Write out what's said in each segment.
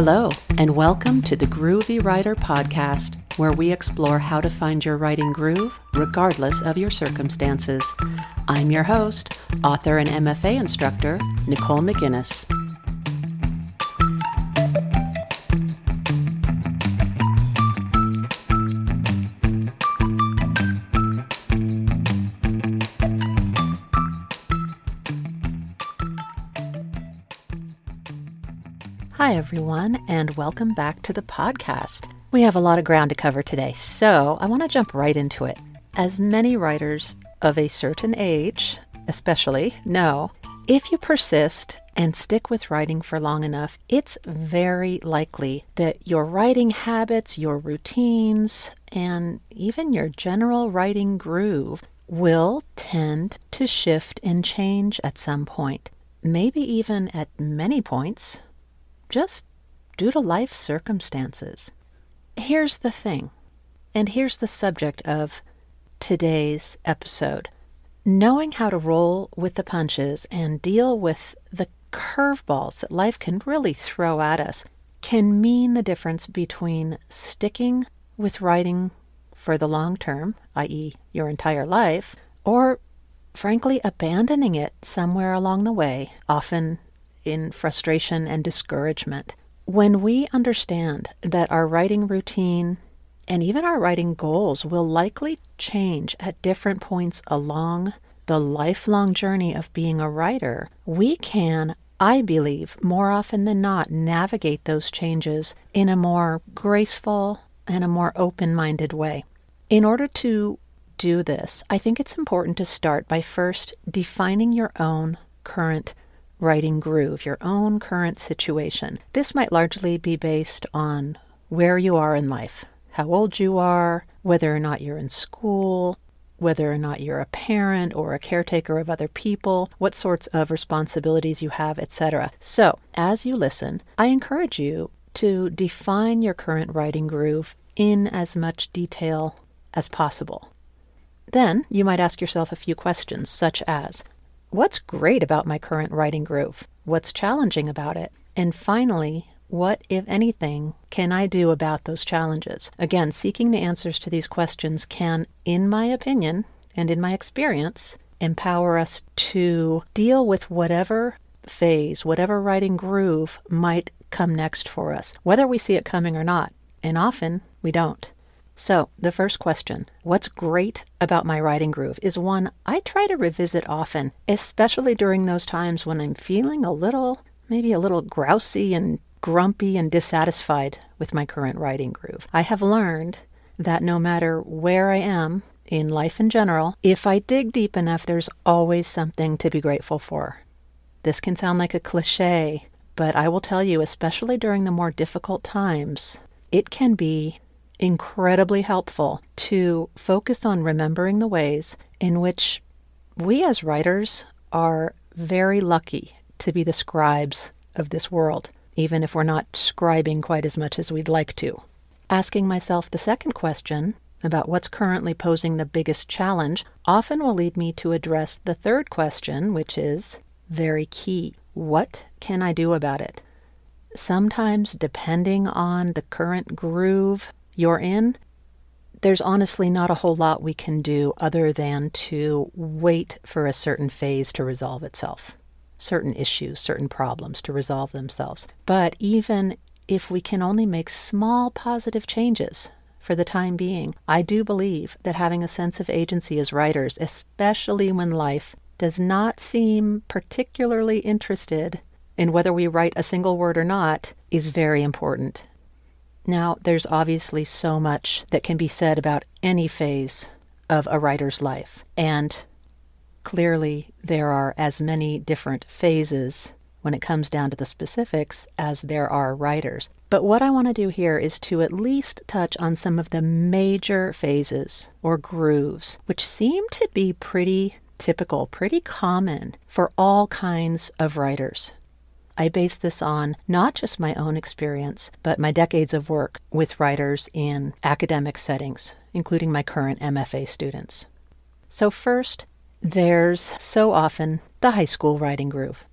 Hello, and welcome to the Groovy Writer Podcast, where we explore how to find your writing groove regardless of your circumstances. I'm your host, author and MFA instructor, Nicole McInnes. Hi, everyone, and welcome back to the podcast. We have a lot of ground to cover today, so I want to jump right into it. As many writers of a certain age, especially, know, if you persist and stick with writing for long enough, it's very likely that your writing habits, your routines, and even your general writing groove will tend to shift and change at some point. Maybe even at many points just due to life circumstances. Here's the thing, and here's the subject of today's episode. Knowing how to roll with the punches and deal with the curveballs that life can really throw at us can mean the difference between sticking with writing for the long term, i.e., your entire life, or frankly abandoning it somewhere along the way, often in frustration and discouragement. When we understand that our writing routine and even our writing goals will likely change at different points along the lifelong journey of being a writer, we can, I believe, more often than not, navigate those changes in a more graceful and a more open minded way. In order to do this, I think it's important to start by first defining your own current writing groove, your own current situation. This might largely be based on where you are in life, how old you are, whether or not you're in school, whether or not you're a parent or a caretaker of other people, what sorts of responsibilities you have, etc. So, as you listen, I encourage you to define your current writing groove in as much detail as possible. Then you might ask yourself a few questions, such as What's great about my current writing groove? What's challenging about it? And finally, what, if anything, can I do about those challenges? Again, seeking the answers to these questions can, in my opinion and in my experience, empower us to deal with whatever phase, whatever writing groove might come next for us, whether we see it coming or not. And often we don't. So, the first question, what's great about my writing groove, is one I try to revisit often, especially during those times when I'm feeling a little, maybe a little grousy and grumpy and dissatisfied with my current writing groove. I have learned that no matter where I am in life in general, if I dig deep enough, there's always something to be grateful for. This can sound like a cliche, but I will tell you, especially during the more difficult times, it can be incredibly helpful to focus on remembering the ways in which we as writers are very lucky to be the scribes of this world, even if we're not scribing quite as much as we'd like to. Asking myself the second question about what's currently posing the biggest challenge often will lead me to address the third question, which is very key. What can I do about it? Sometimes, depending on the current groove you're in, there's honestly not a whole lot we can do other than to wait for a certain phase to resolve itself, certain issues, certain problems to resolve themselves. But even if we can only make small positive changes for the time being, I do believe that having a sense of agency as writers, especially when life does not seem particularly interested in whether we write a single word or not, is very important. Now, there's obviously so much that can be said about any phase of a writer's life. And clearly, there are as many different phases when it comes down to the specifics as there are writers. But what I want to do here is to at least touch on some of the major phases or grooves, which seem to be pretty typical, pretty common for all kinds of writers. I base this on not just my own experience, but my decades of work with writers in academic settings, including my current MFA students. So, first, there's so often the high school writing groove.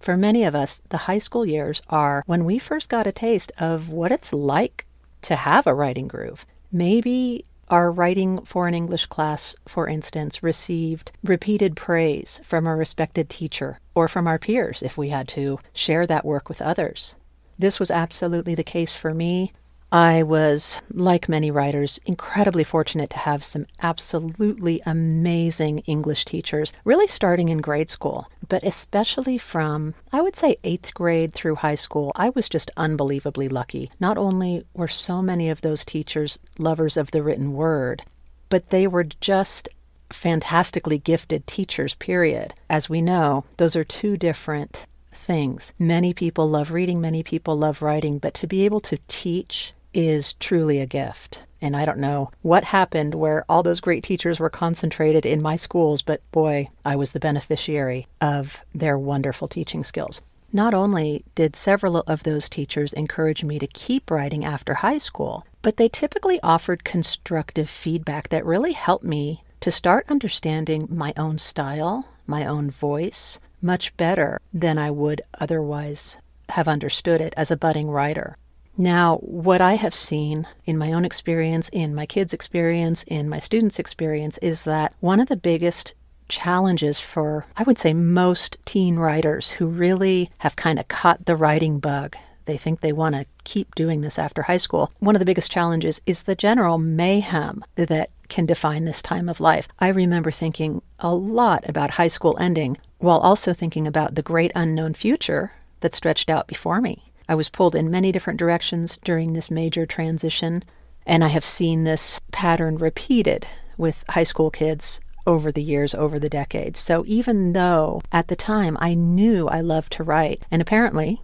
For many of us, the high school years are when we first got a taste of what it's like to have a writing groove. Maybe our writing for an English class, for instance, received repeated praise from a respected teacher or from our peers if we had to share that work with others. This was absolutely the case for me. I was, like many writers, incredibly fortunate to have some absolutely amazing English teachers, really starting in grade school, but especially from, I would say, eighth grade through high school. I was just unbelievably lucky. Not only were so many of those teachers lovers of the written word, but they were just fantastically gifted teachers, period. As we know, those are two different things. Many people love reading, many people love writing, but to be able to teach is truly a gift. And I don't know what happened where all those great teachers were concentrated in my schools, but boy, I was the beneficiary of their wonderful teaching skills. Not only did several of those teachers encourage me to keep writing after high school, but they typically offered constructive feedback that really helped me to start understanding my own style, my own voice, much better than I would otherwise have understood it as a budding writer. Now, what I have seen in my own experience, in my kids' experience, in my students' experience, is that one of the biggest challenges for, I would say, most teen writers who really have kind of caught the writing bug. They think they want to keep doing this after high school. One of the biggest challenges is the general mayhem that can define this time of life. I remember thinking a lot about high school ending while also thinking about the great unknown future that stretched out before me. I was pulled in many different directions during this major transition, and I have seen this pattern repeated with high school kids over the years, over the decades. So even though at the time I knew I loved to write, and apparently,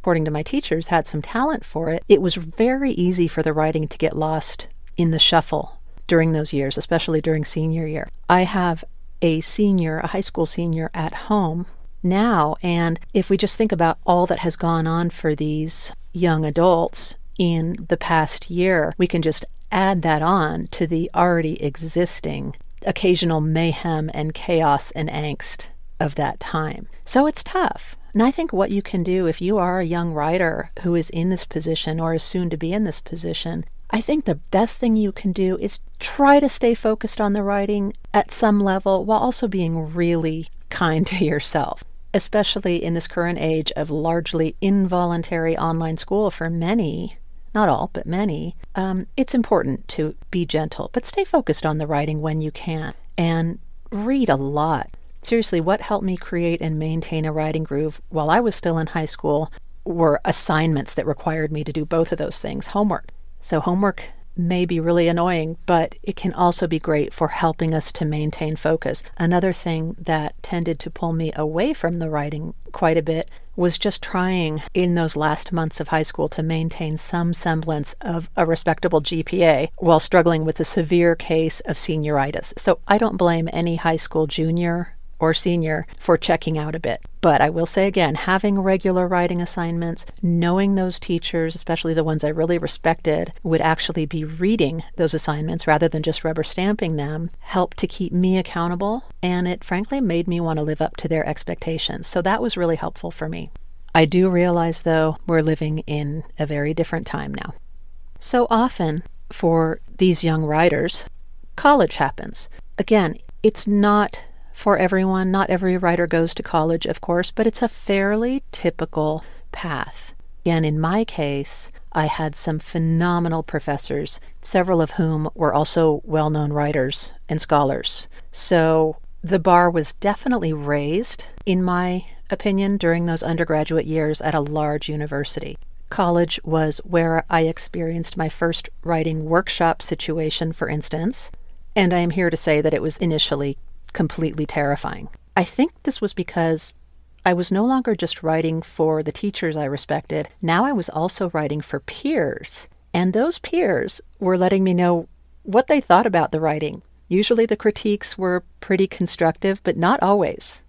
according to my teachers, had some talent for it, it was very easy for the writing to get lost in the shuffle during those years, especially during senior year. I have a senior, a high school senior at home now. And if we just think about all that has gone on for these young adults in the past year, we can just add that on to the already existing occasional mayhem and chaos and angst of that time. So it's tough. And I think what you can do if you are a young writer who is in this position or is soon to be in this position, I think the best thing you can do is try to stay focused on the writing at some level while also being really kind to yourself especially in this current age of largely involuntary online school for many, not all, but many, um, it's important to be gentle, but stay focused on the writing when you can and read a lot. Seriously, what helped me create and maintain a writing groove while I was still in high school were assignments that required me to do both of those things homework. So, homework may be really annoying, but it can also be great for helping us to maintain focus. Another thing that tended to pull me away from the writing quite a bit was just trying in those last months of high school to maintain some semblance of a respectable GPA while struggling with a severe case of senioritis. So I don't blame any high school junior or senior for checking out a bit. But I will say again, having regular writing assignments, knowing those teachers, especially the ones I really respected, would actually be reading those assignments rather than just rubber stamping them, helped to keep me accountable. And it frankly made me want to live up to their expectations. So that was really helpful for me. I do realize, though, we're living in a very different time now. So often, for these young writers, college happens. Again, it's not for everyone. Not every writer goes to college, of course, but it's a fairly typical path. And in my case, I had some phenomenal professors, several of whom were also well known writers and scholars. So the bar was definitely raised, in my opinion, during those undergraduate years at a large university. College was where I experienced my first writing workshop situation, for instance, and I am here to say that it was initially completely terrifying. I think this was because I was no longer just writing for the teachers I respected, now I was also writing for peers. And those peers were letting me know what they thought about the writing. Usually the critiques were pretty constructive, but not always.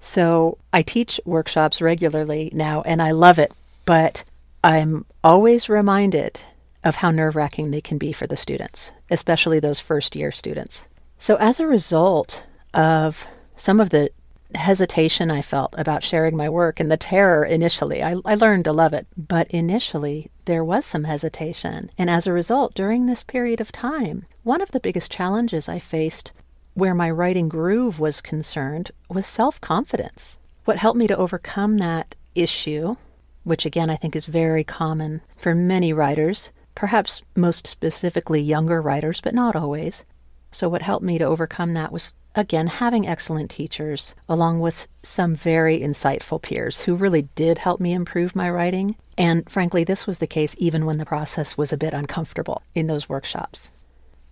So I teach workshops regularly now, and I love it, but I'm always reminded of how nerve wracking they can be for the students, especially those first year students. So as a result, of some of the hesitation I felt about sharing my work and the terror initially. I, I learned to love it, but initially there was some hesitation. And as a result, during this period of time, one of the biggest challenges I faced where my writing groove was concerned was self confidence. What helped me to overcome that issue, which again I think is very common for many writers, perhaps most specifically younger writers, but not always. So, what helped me to overcome that was again, having excellent teachers, along with some very insightful peers who really did help me improve my writing. And frankly, this was the case even when the process was a bit uncomfortable in those workshops.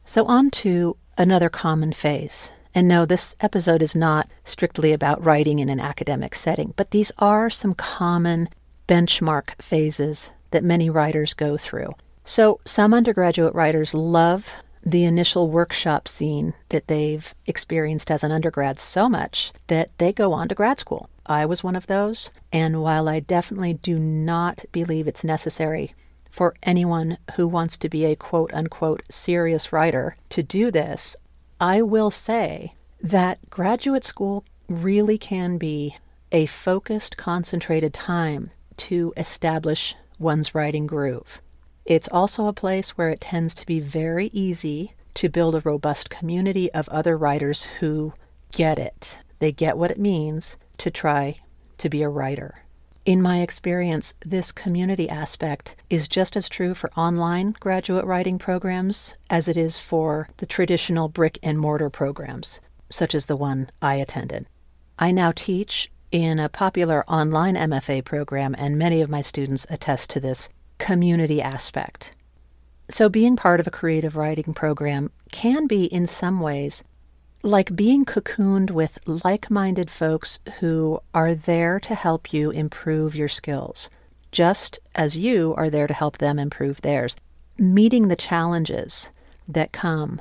So, on to another common phase. And no, this episode is not strictly about writing in an academic setting, but these are some common benchmark phases that many writers go through. So, some undergraduate writers love the initial workshop scene that they've experienced as an undergrad so much that they go on to grad school. I was one of those, and while I definitely do not believe it's necessary for anyone who wants to be a quote unquote serious writer to do this, I will say that graduate school really can be a focused, concentrated time to establish one's writing groove. It's also a place where it tends to be very easy to build a robust community of other writers who get it. They get what it means to try to be a writer. In my experience, this community aspect is just as true for online graduate writing programs as it is for the traditional brick and mortar programs, such as the one I attended. I now teach in a popular online MFA program, and many of my students attest to this community aspect. So, being part of a creative writing program can be, in some ways, like being cocooned with like minded folks who are there to help you improve your skills, just as you are there to help them improve theirs. Meeting the challenges that come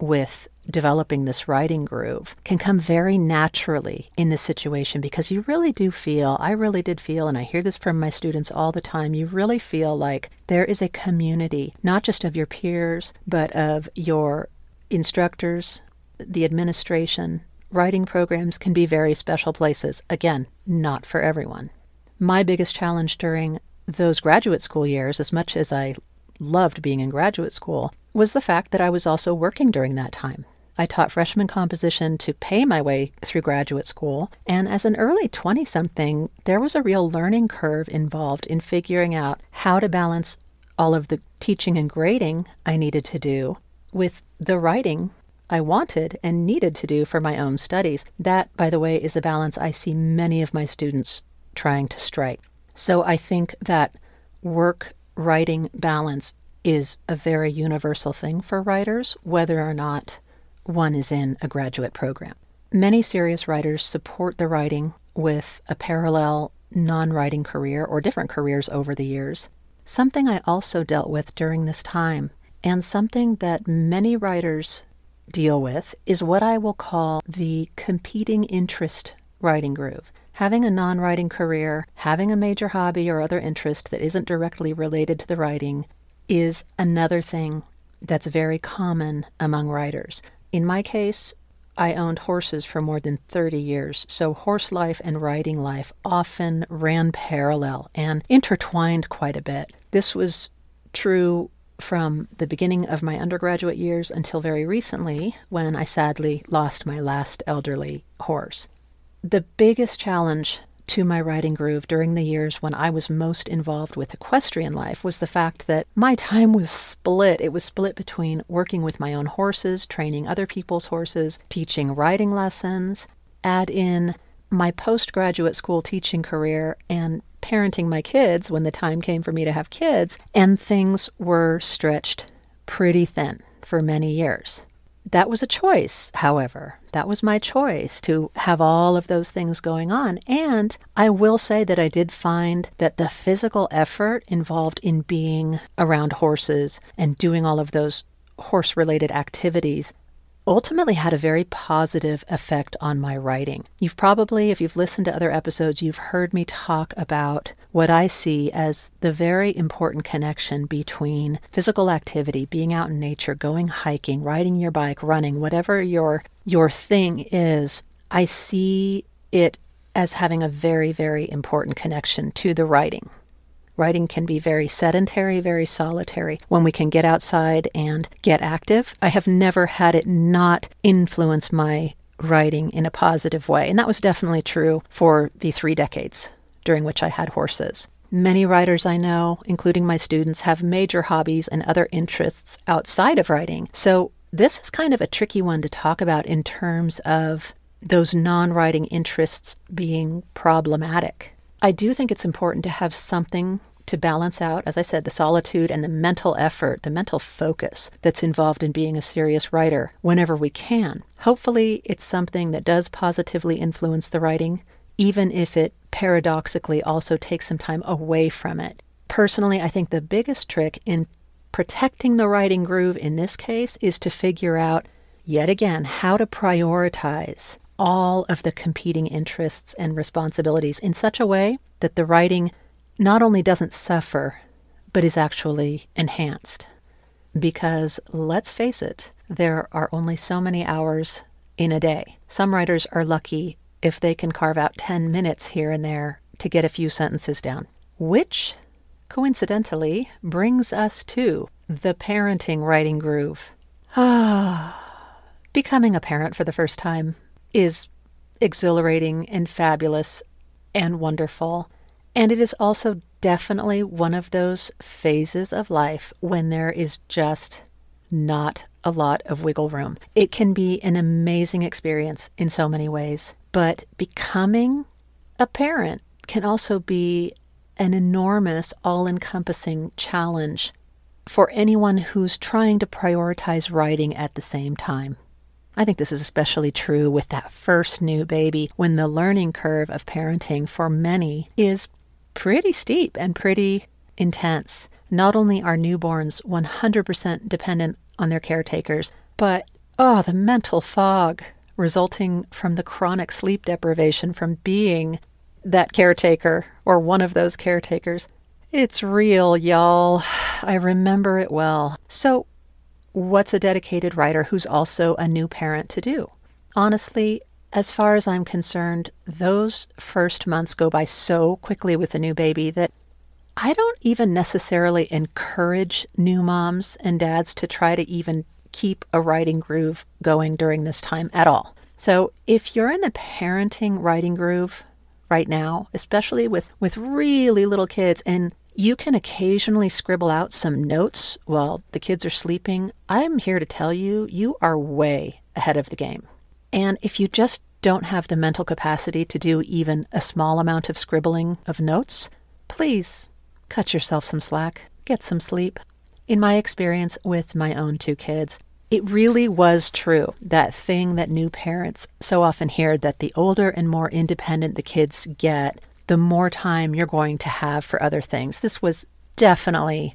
with developing this writing groove can come very naturally in this situation because you really do feel, I really did feel, and I hear this from my students all the time, you really feel like there is a community, not just of your peers, but of your instructors, the administration. Writing programs can be very special places. Again, not for everyone. My biggest challenge during those graduate school years, as much as I loved being in graduate school, was the fact that I was also working during that time. I taught freshman composition to pay my way through graduate school. And as an early 20 something, there was a real learning curve involved in figuring out how to balance all of the teaching and grading I needed to do with the writing I wanted and needed to do for my own studies. That, by the way, is a balance I see many of my students trying to strike. So I think that work writing balance is a very universal thing for writers, whether or not one is in a graduate program. Many serious writers support the writing with a parallel non writing career or different careers over the years. Something I also dealt with during this time, and something that many writers deal with, is what I will call the competing interest writing groove. Having a non writing career, having a major hobby or other interest that isn't directly related to the writing, is another thing that's very common among writers. In my case, I owned horses for more than 30 years, so horse life and riding life often ran parallel and intertwined quite a bit. This was true from the beginning of my undergraduate years until very recently when I sadly lost my last elderly horse. The biggest challenge to my writing groove during the years when I was most involved with equestrian life was the fact that my time was split. It was split between working with my own horses, training other people's horses, teaching riding lessons, add in my postgraduate school teaching career and parenting my kids when the time came for me to have kids, and things were stretched pretty thin for many years. That was a choice, however. That was my choice to have all of those things going on. And I will say that I did find that the physical effort involved in being around horses and doing all of those horse related activities ultimately had a very positive effect on my writing. You've probably, if you've listened to other episodes, you've heard me talk about what I see as the very important connection between physical activity, being out in nature, going hiking, riding your bike, running, whatever your your thing is. I see it as having a very, very important connection to the writing. Writing can be very sedentary, very solitary. When we can get outside and get active, I have never had it not influence my writing in a positive way. And that was definitely true for the three decades during which I had horses. Many writers I know, including my students, have major hobbies and other interests outside of writing. So this is kind of a tricky one to talk about in terms of those non writing interests being problematic. I do think it's important to have something to balance out, as I said, the solitude and the mental effort, the mental focus that's involved in being a serious writer whenever we can. Hopefully, it's something that does positively influence the writing, even if it paradoxically also takes some time away from it. Personally, I think the biggest trick in protecting the writing groove in this case is to figure out, yet again, how to prioritize all of the competing interests and responsibilities in such a way that the writing not only doesn't suffer, but is actually enhanced. Because let's face it, there are only so many hours in a day. Some writers are lucky if they can carve out 10 minutes here and there to get a few sentences down, which coincidentally brings us to the parenting writing groove. Ah, becoming a parent for the first time is exhilarating and fabulous and wonderful. And it is also definitely one of those phases of life when there is just not a lot of wiggle room. It can be an amazing experience in so many ways. But becoming a parent can also be an enormous, all encompassing challenge for anyone who's trying to prioritize writing at the same time. I think this is especially true with that first new baby when the learning curve of parenting for many is pretty steep and pretty intense. Not only are newborns 100% dependent on their caretakers, but oh, the mental fog resulting from the chronic sleep deprivation from being that caretaker or one of those caretakers. It's real, y'all. I remember it well. So, what's a dedicated writer who's also a new parent to do? Honestly, as far as I'm concerned, those first months go by so quickly with a new baby that I don't even necessarily encourage new moms and dads to try to even keep a writing groove going during this time at all. So if you're in the parenting writing groove right now, especially with, with really little kids, and you can occasionally scribble out some notes while the kids are sleeping, I'm here to tell you, you are way ahead of the game. And if you just don't have the mental capacity to do even a small amount of scribbling of notes, please cut yourself some slack, get some sleep. In my experience with my own two kids, it really was true, that thing that new parents so often hear that the older and more independent the kids get, the more time you're going to have for other things. This was definitely,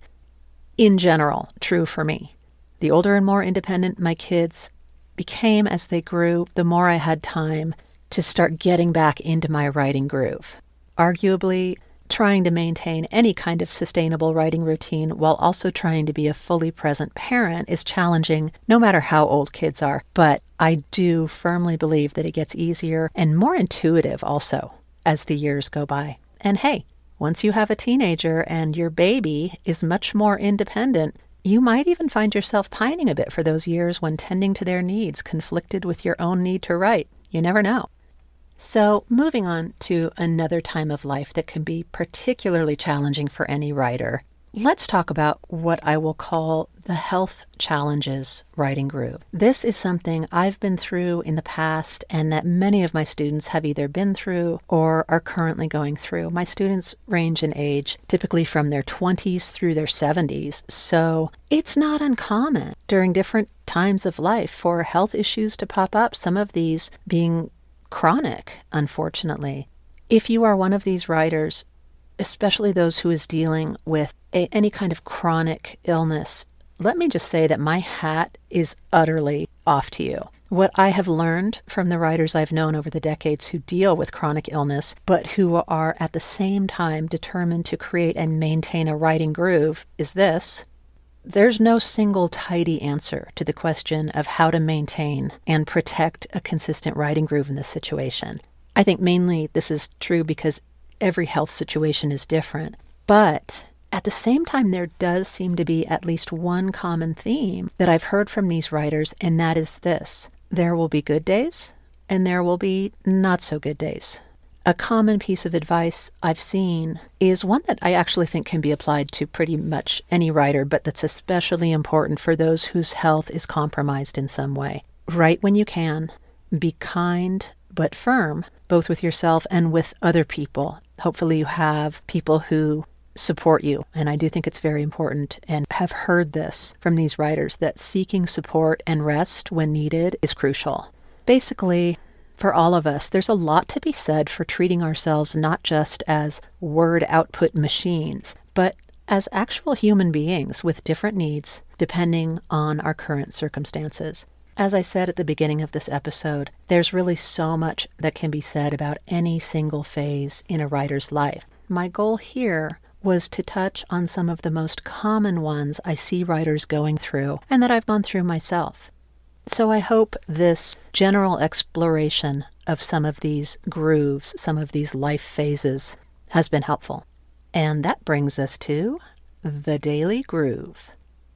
in general, true for me. The older and more independent my kids became as they grew, the more I had time to start getting back into my writing groove. Arguably, trying to maintain any kind of sustainable writing routine while also trying to be a fully present parent is challenging no matter how old kids are. But I do firmly believe that it gets easier and more intuitive also as the years go by. And hey, once you have a teenager and your baby is much more independent, you might even find yourself pining a bit for those years when tending to their needs conflicted with your own need to write. You never know. So, moving on to another time of life that can be particularly challenging for any writer, let's talk about what I will call the health challenges writing groove. This is something I've been through in the past and that many of my students have either been through or are currently going through. My students range in age typically from their 20s through their 70s, so it's not uncommon during different times of life for health issues to pop up, some of these being chronic, unfortunately. If you are one of these writers, especially those who is dealing with a, any kind of chronic illness, let me just say that my hat is utterly off to you. What I have learned from the writers I've known over the decades who deal with chronic illness, but who are at the same time determined to create and maintain a writing groove, is this there's no single tidy answer to the question of how to maintain and protect a consistent writing groove in this situation. I think mainly this is true because every health situation is different. But at the same time, there does seem to be at least one common theme that I've heard from these writers, and that is this there will be good days and there will be not so good days. A common piece of advice I've seen is one that I actually think can be applied to pretty much any writer, but that's especially important for those whose health is compromised in some way. Write when you can, be kind but firm, both with yourself and with other people. Hopefully, you have people who support you. And I do think it's very important and have heard this from these writers that seeking support and rest when needed is crucial. Basically, for all of us, there's a lot to be said for treating ourselves not just as word output machines, but as actual human beings with different needs depending on our current circumstances. As I said at the beginning of this episode, there's really so much that can be said about any single phase in a writer's life. My goal here was to touch on some of the most common ones I see writers going through and that I've gone through myself. So I hope this general exploration of some of these grooves, some of these life phases, has been helpful. And that brings us to the Daily Groove.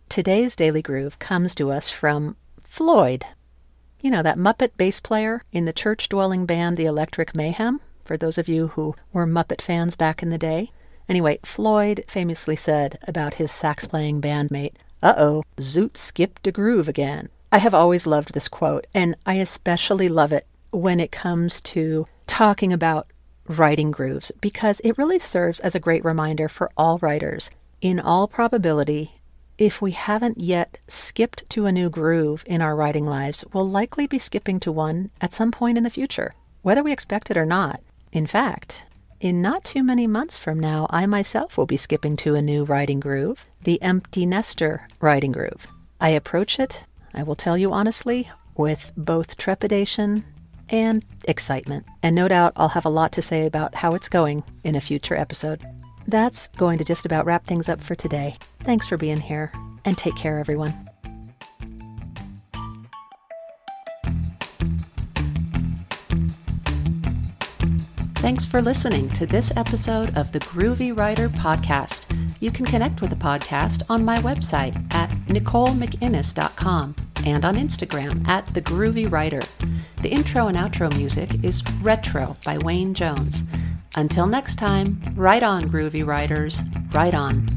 Today's Daily Groove comes to us from Floyd. You know, that Muppet bass player in the church dwelling band The Electric Mayhem, for those of you who were Muppet fans back in the day. Anyway, Floyd famously said about his sax playing bandmate, Uh oh, Zoot skipped a groove again. I have always loved this quote, and I especially love it when it comes to talking about writing grooves because it really serves as a great reminder for all writers. In all probability, if we haven't yet skipped to a new groove in our writing lives, we'll likely be skipping to one at some point in the future, whether we expect it or not. In fact, in not too many months from now, I myself will be skipping to a new writing groove, the empty nester writing groove. I approach it, I will tell you honestly, with both trepidation and excitement. And no doubt I'll have a lot to say about how it's going in a future episode. That's going to just about wrap things up for today. Thanks for being here, and take care, everyone. Thanks for listening to this episode of the Groovy Writer Podcast. You can connect with the podcast on my website at nicolemcinnes.com and on Instagram at The Groovy Writer. The intro and outro music is Retro by Wayne Jones. Until next time, write on, Groovy Writers, write on.